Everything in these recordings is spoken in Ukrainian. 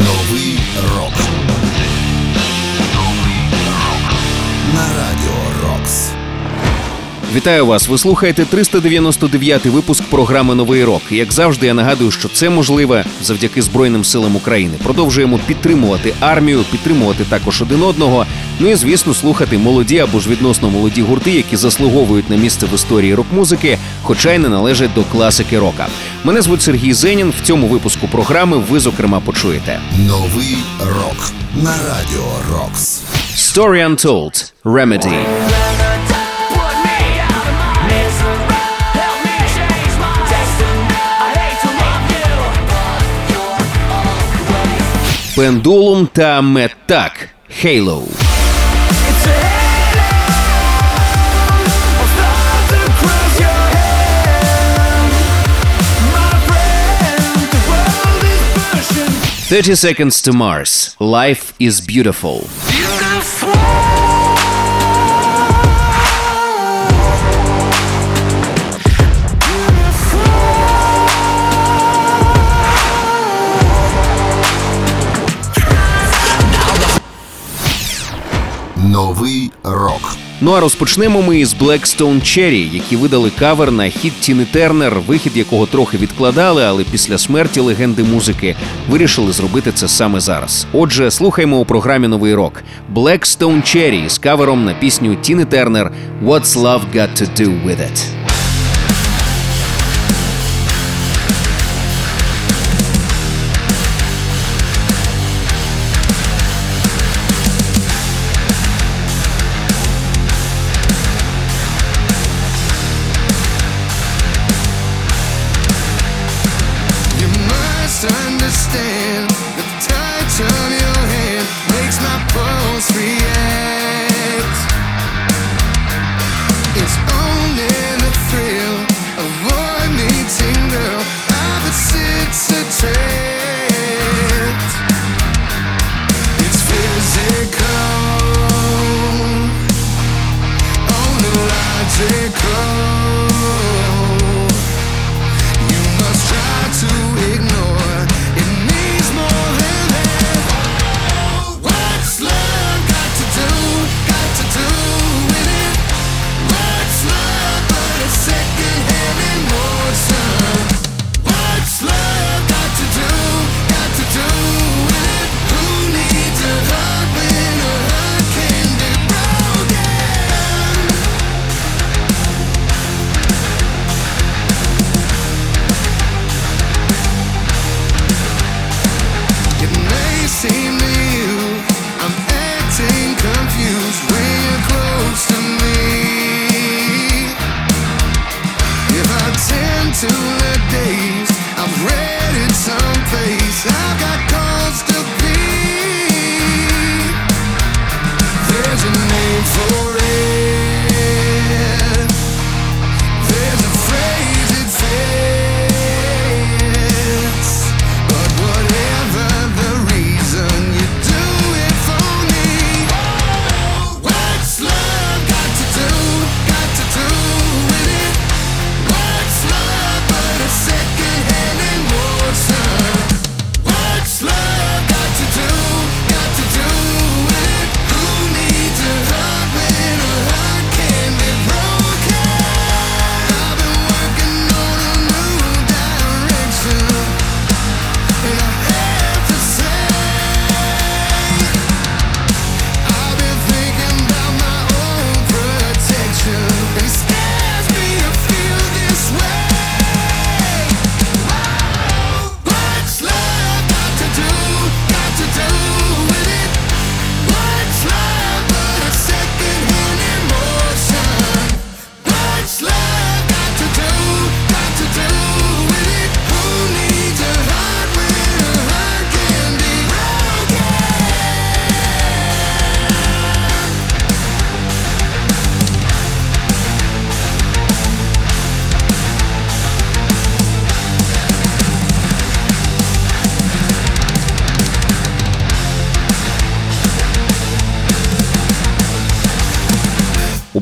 Новий рок. Вітаю вас! Ви слухаєте 399-й випуск програми Новий рок. Як завжди, я нагадую, що це можливе завдяки Збройним силам України. Продовжуємо підтримувати армію, підтримувати також один одного. Ну і звісно, слухати молоді або ж відносно молоді гурти, які заслуговують на місце в історії рок-музики, хоча й не належать до класики рока. Мене звуть Сергій Зенін. В цьому випуску програми ви зокрема почуєте Новий рок. На радіо Рокс. Story Untold – Remedy. Pendulum та Mettac Halo. Thirty Seconds to Mars. Life is beautiful. beautiful. Ну а розпочнемо ми із Blackstone Cherry, які видали кавер на хіт Тіни Тернер, вихід якого трохи відкладали, але після смерті легенди музики вирішили зробити це саме зараз. Отже, слухаймо у програмі Новий рок Blackstone Cherry з кавером на пісню Тіни Тернер What's Love Got to Do With It.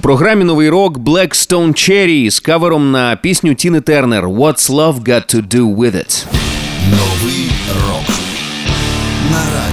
Програмі Новий рок Blackstone Cherry з кавером на пісню Тіни Тернер What's Love Got to Do With It. Новий рок. На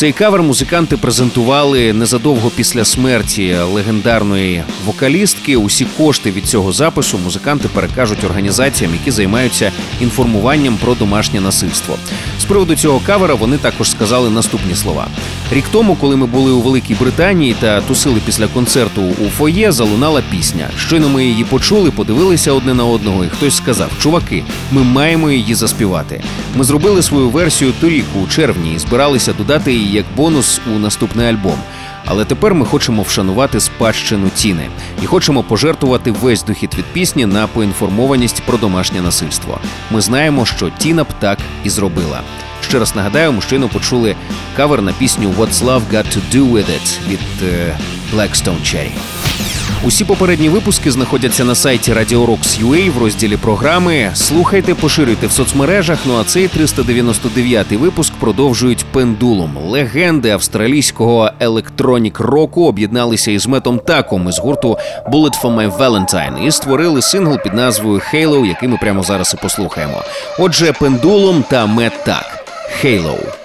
Цей кавер музиканти презентували незадовго після смерті легендарної вокалістки. Усі кошти від цього запису музиканти перекажуть організаціям, які займаються інформуванням про домашнє насильство. З приводу цього кавера вони також сказали наступні слова: рік тому, коли ми були у Великій Британії та тусили після концерту у фоє, залунала пісня. Щойно ми її почули, подивилися одне на одного, і хтось сказав: Чуваки, ми маємо її заспівати. Ми зробили свою версію торік у червні і збиралися додати її як бонус у наступний альбом. Але тепер ми хочемо вшанувати спадщину Тіни і хочемо пожертвувати весь дохід від пісні на поінформованість про домашнє насильство. Ми знаємо, що Тіна б так і зробила. Ще раз нагадаю, щойно почули кавер на пісню What's Love Got to Do With It від е, Blackstone Cherry. Усі попередні випуски знаходяться на сайті Radio Rocks.ua в розділі програми. Слухайте, поширюйте в соцмережах. Ну а цей 399-й випуск продовжують пендулом. Легенди австралійського електронік року об'єдналися із метом таком із гурту Bullet for My Valentine і створили сингл під назвою Halo, який ми прямо зараз і послухаємо. Отже, пендулом та мет так. Halo.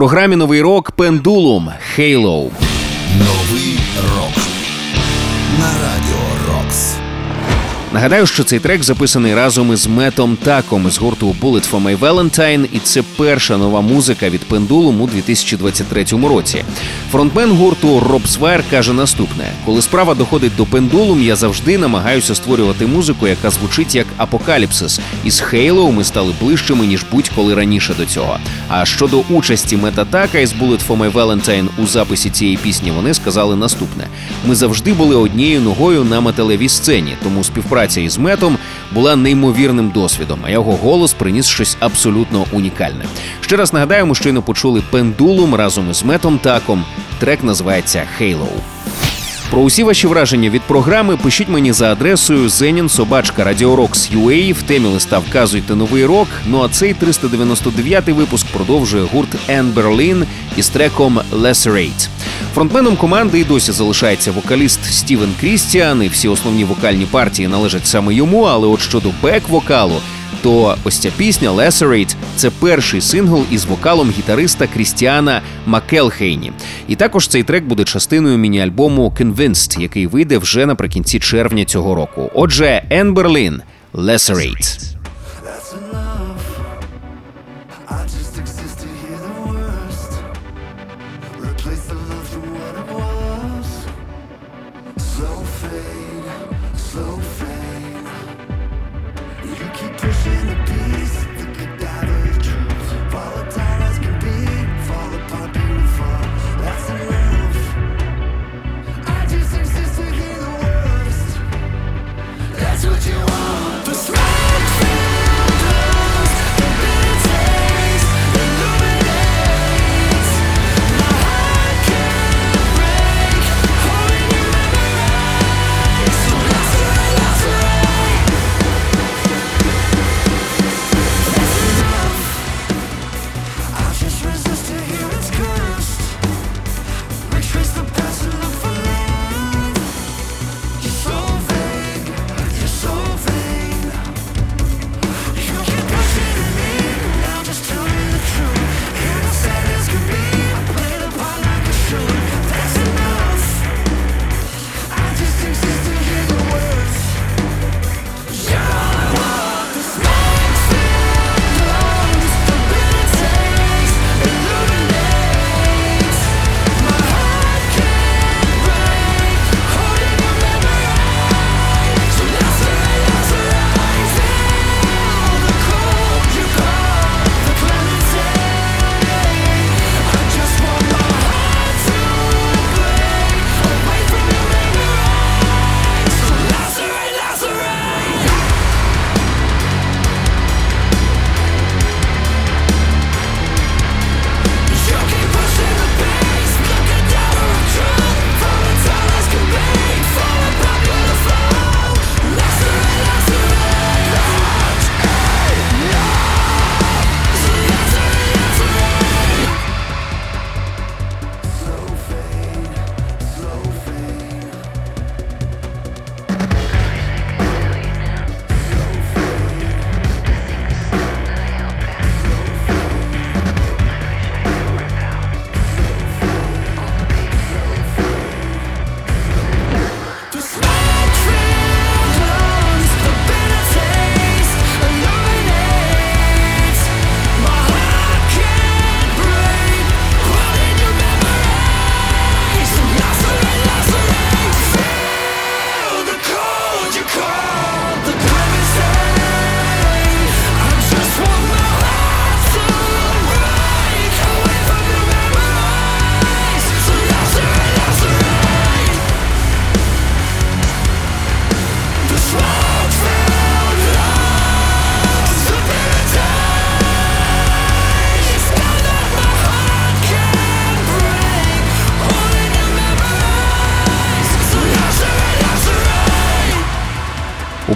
Програмі Новий рок Pendulum Halo. Новий рок на радіо Рокс. Нагадаю, що цей трек записаний разом із Метом Таком з гурту Bullet for My Valentine, і це перша нова музика від Pendulum у 2023 році. Фронтмен гурту Роб Свайр каже наступне: коли справа доходить до Pendulum, я завжди намагаюся створювати музику, яка звучить як апокаліпсис. Із Halo ми стали ближчими ніж будь-коли раніше до цього. А щодо участі Мета Така із Bullet for My Valentine у записі цієї пісні, вони сказали наступне: ми завжди були однією ногою на металевій сцені, тому співпраця із метом була неймовірним досвідом, а його голос приніс щось абсолютно унікальне. Ще раз нагадаємо, щойно почули пендулум разом із метом таком. Трек називається Halo. Про усі ваші враження від програми пишіть мені за адресою zeninsobachka.radiorocks.ua. В темі листа вказуйте новий рок. Ну а цей 399-й випуск продовжує гурт N Berlin із треком Lacerate. Фронтменом команди і досі залишається вокаліст Стівен Крістіан, і всі основні вокальні партії належать саме йому. Але от щодо бек-вокалу, то ось ця пісня Lacerate – це перший сингл із вокалом гітариста Крістіана Макелхейні. І також цей трек буде частиною міні-альбому Convinced, який вийде вже наприкінці червня цього року. Отже, Ен Берлін Lacerate.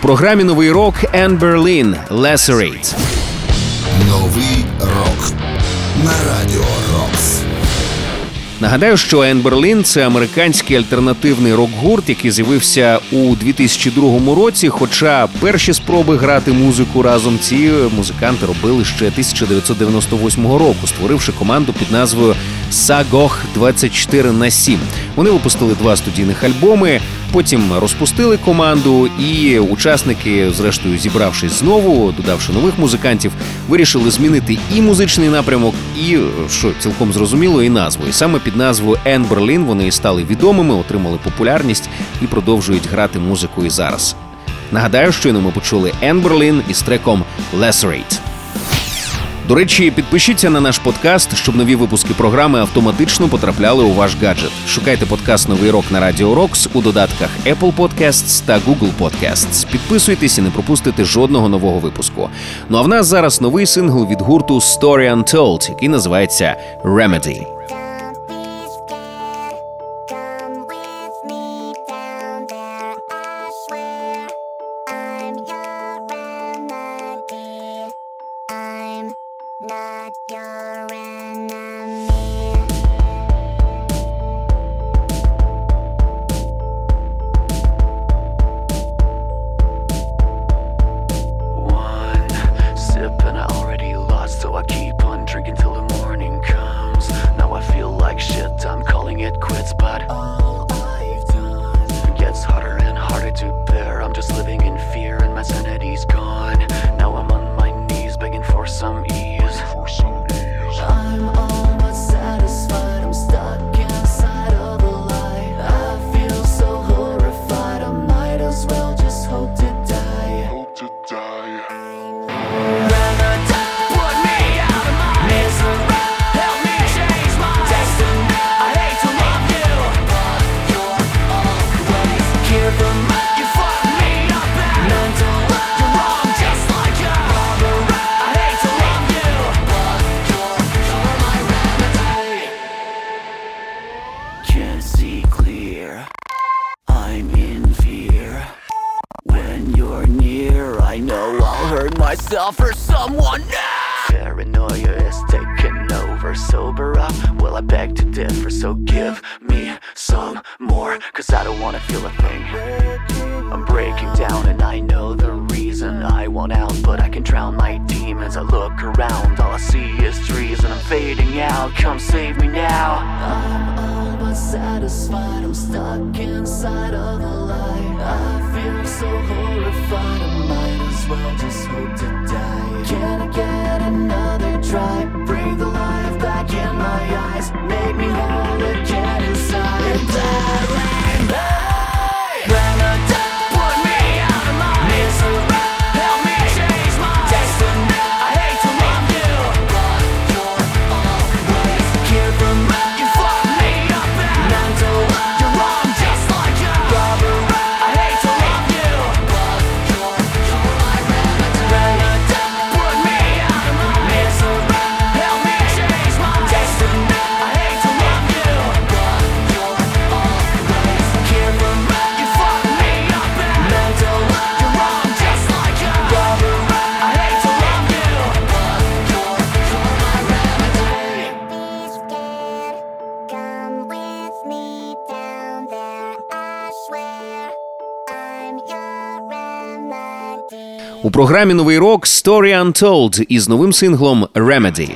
Програмі новий рок Ен Берлін Lacerate. Новий рок на радіо Рокс. Нагадаю, що Ен Берлін це американський альтернативний рок-гурт, який з'явився у 2002 році. Хоча перші спроби грати музику разом ці музиканти робили ще 1998 року, створивши команду під назвою Сагох 24 на 7. Вони випустили два студійних альбоми. Потім розпустили команду, і учасники, зрештою, зібравшись знову, додавши нових музикантів, вирішили змінити і музичний напрямок, і що цілком зрозуміло, і назву. І саме під назвою Ен Берлін вони стали відомими, отримали популярність і продовжують грати музику і зараз. Нагадаю, щойно ми почули Ен Берлін із треком Lacerate. До речі, підпишіться на наш подкаст, щоб нові випуски програми автоматично потрапляли у ваш гаджет. Шукайте подкаст Новий рок на Радіо Рокс у додатках Apple Podcasts та Google Podcasts. Підписуйтесь і не пропустите жодного нового випуску. Ну а в нас зараз новий сингл від гурту Story Untold, який називається Remedy. quits, bud. Sober up, well, I beg to differ. So give me some more, cause I don't wanna feel a thing. I'm breaking down, and I know the reason I want out, but I can drown my demons. I look around, all I see is trees, and I'm fading out. Come save me now. I'm all but satisfied. I'm stuck inside of a lie. I feel so horrified. I might as well just hope to die. Can I get another try? Bring the life back look in my eyes, make me hold a inside. And I програмі Новий рок Story Untold із новим синглом Remedy.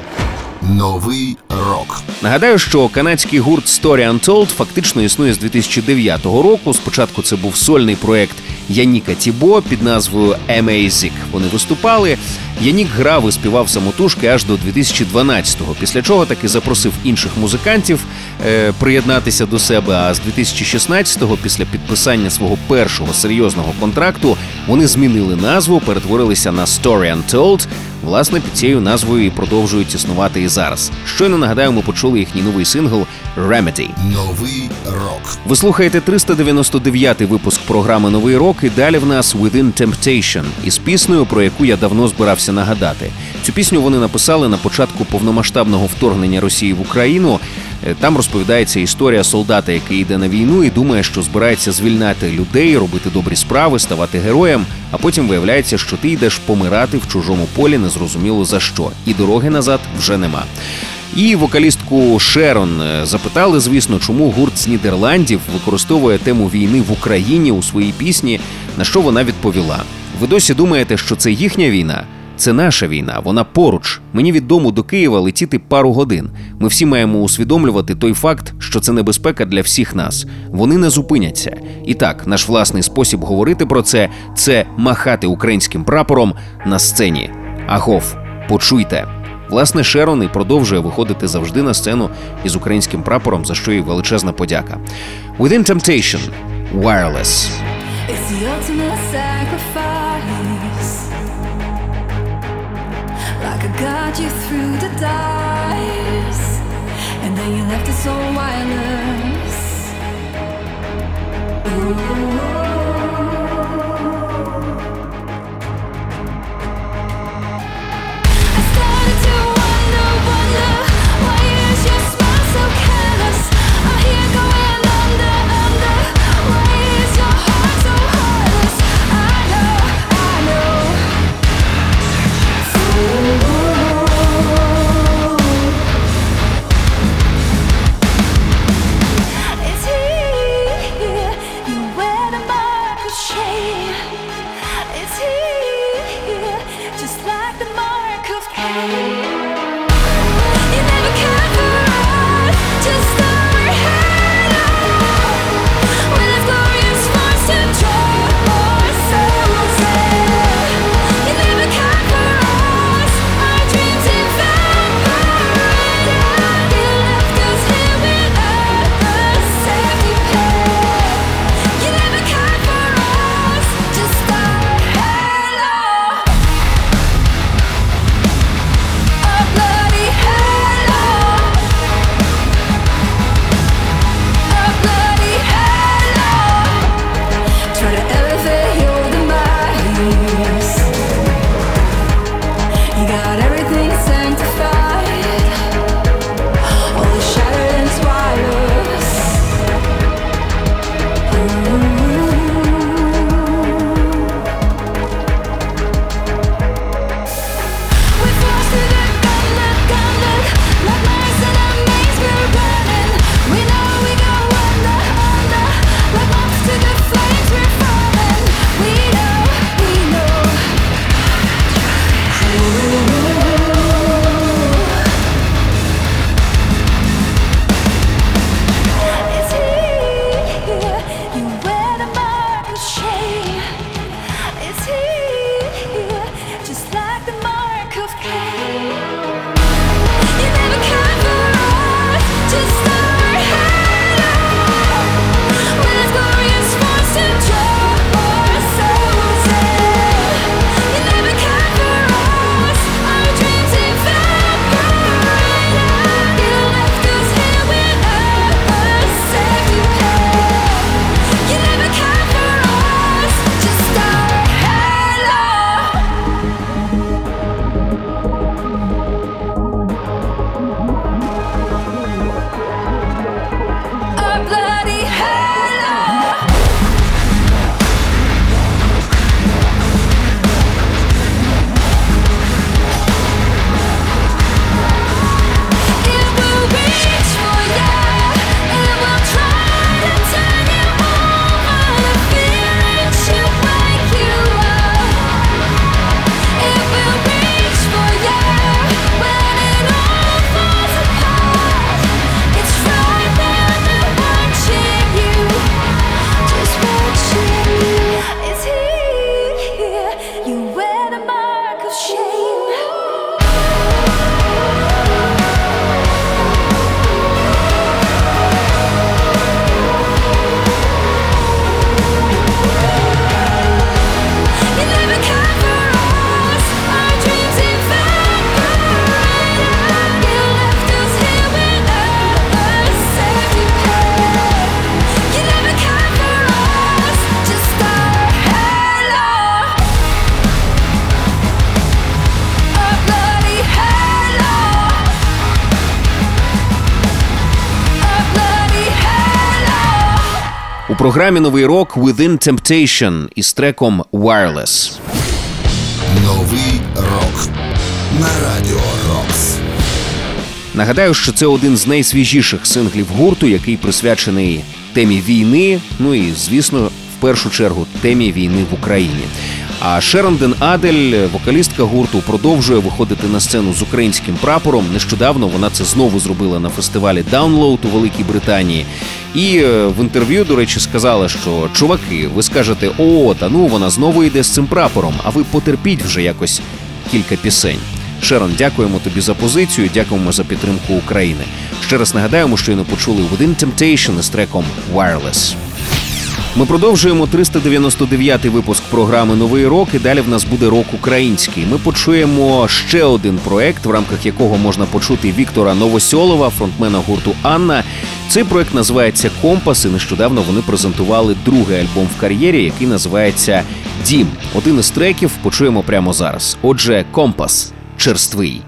Новий рок. Нагадаю, що канадський гурт Story Untold фактично існує з 2009 року. Спочатку це був сольний проект Яніка Тібо під назвою Amazing. Вони виступали. Янік грав і співав самотужки аж до 2012-го, після чого таки запросив інших музикантів е, приєднатися до себе. А з 2016-го, після підписання свого першого серйозного контракту, вони змінили назву, перетворилися на Story Untold. Власне, під цією назвою і продовжують існувати і зараз. Щойно нагадаю, ми почули їхній новий сингл Remedy. Новий рок. Ви слухаєте 399-й випуск програми Новий рок. І далі в нас Within Temptation із піснею, про яку я давно збирався нагадати. Цю пісню вони написали на початку повномасштабного вторгнення Росії в Україну. Е, Там розповідається історія солдата, який йде на війну і думає, що збирається звільняти людей, робити добрі справи, ставати героєм. А потім виявляється, що ти йдеш помирати в чужому полі, незрозуміло за що, і дороги назад вже нема. І вокалістку Шерон е, запитали, звісно, чому гурт з Нідерландів використовує тему війни в Україні у своїй пісні. На що вона відповіла: Ви досі думаєте, що це їхня війна? Це наша війна, вона поруч. Мені від дому до Києва летіти пару годин. Ми всі маємо усвідомлювати той факт, що це небезпека для всіх нас. Вони не зупиняться. І так, наш власний спосіб говорити про це це махати українським прапором на сцені. Агов, почуйте. Власне, Шерон і продовжує виходити завжди на сцену із українським прапором, за що їй величезна подяка. Within Temptation – Wireless. It's the I got you through the dice, and then you left us all wireless. I програмі новий рок Within Temptation із треком Wireless. Новий рок на радіо Рокс. Нагадаю, що це один з найсвіжіших синглів гурту, який присвячений темі війни. Ну і звісно, в першу чергу темі війни в Україні. А Шеронден Адель, вокалістка гурту, продовжує виходити на сцену з українським прапором. Нещодавно вона це знову зробила на фестивалі Download у Великій Британії. І е, в інтерв'ю, до речі, сказала, що чуваки, ви скажете, о, та ну вона знову йде з цим прапором, а ви потерпіть вже якось кілька пісень. Шерон, дякуємо тобі за позицію, дякуємо за підтримку України. Ще раз нагадаємо, що не почули Within Temptation із треком Wireless. Ми продовжуємо 399-й випуск програми Новий рок. І далі в нас буде рок український. Ми почуємо ще один проект, в рамках якого можна почути Віктора Новосьолова, фронтмена гурту Анна. Цей проект називається Компас. І нещодавно вони презентували другий альбом в кар'єрі, який називається Дім. Один із треків почуємо прямо зараз. Отже, Компас черствий.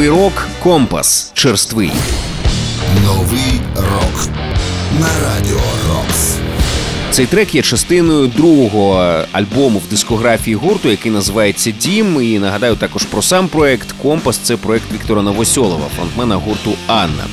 Новий рок Компас черствий. Новий рок на радіо Рокс. Цей трек є частиною другого альбому в дискографії гурту, який називається Дім. І нагадаю також про сам проект Компас. Це проект Віктора Новосьолова, фронтмена гурту Анна.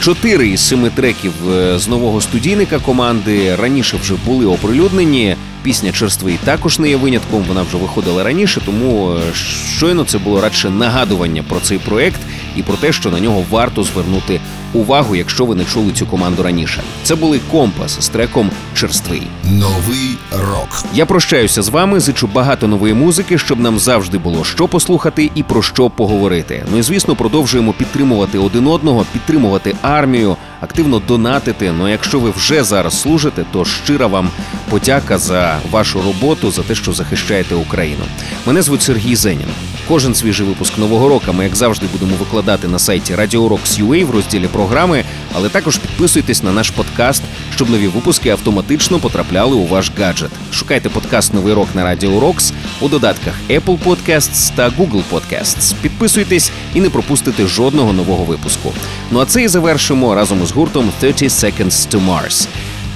Чотири із семи треків е, з нового студійника команди раніше вже були оприлюднені. Пісня Черствий також не є винятком. Вона вже виходила раніше, тому е, щойно це було радше нагадування про цей проект і про те, що на нього варто звернути увагу, якщо ви не чули цю команду раніше. Це були компас з треком Черствий. Новий рок. Я прощаюся з вами, зичу багато нової музики, щоб нам завжди було що послухати і про що поговорити. Ну і звісно, продовжуємо підтримувати один одного, підтримувати армію, активно донатити. Ну а якщо ви вже зараз служите, то щира вам подяка за вашу роботу, за те, що захищаєте Україну. Мене звуть Сергій Зенін. Кожен свіжий випуск нового року ми, як завжди, будемо викладати на сайті Radio Rocks UA в розділі програми, але також підписуйтесь на наш подкаст, щоб нові випуски автоматично потрапляли у ваш гаджет. Шукайте подкаст Новий рок на Radio Rocks у додатках Apple Podcasts та Google Podcasts. Підписуйтесь і не пропустите жодного нового випуску. Ну а це і завершимо разом із гуртом 30 Seconds to Mars.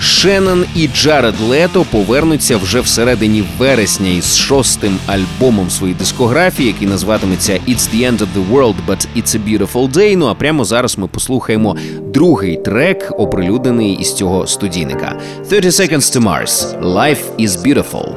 Шеннон і Джаред Лето повернуться вже всередині вересня із шостим альбомом своєї дискографії, який називатиметься «It's the end of the world, but it's a beautiful day». Ну а прямо зараз ми послухаємо другий трек, оприлюднений із цього студійника. «30 Seconds to Mars. Life is beautiful».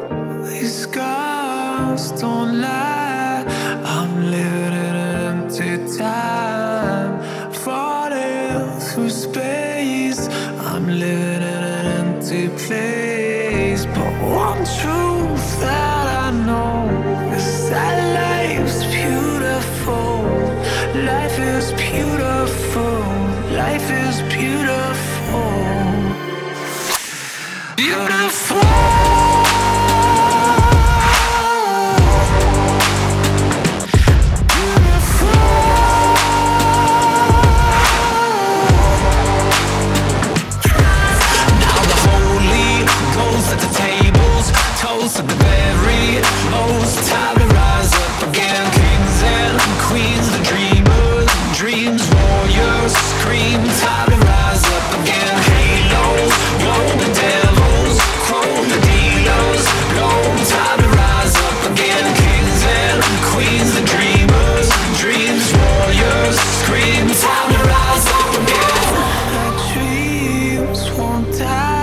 won't die.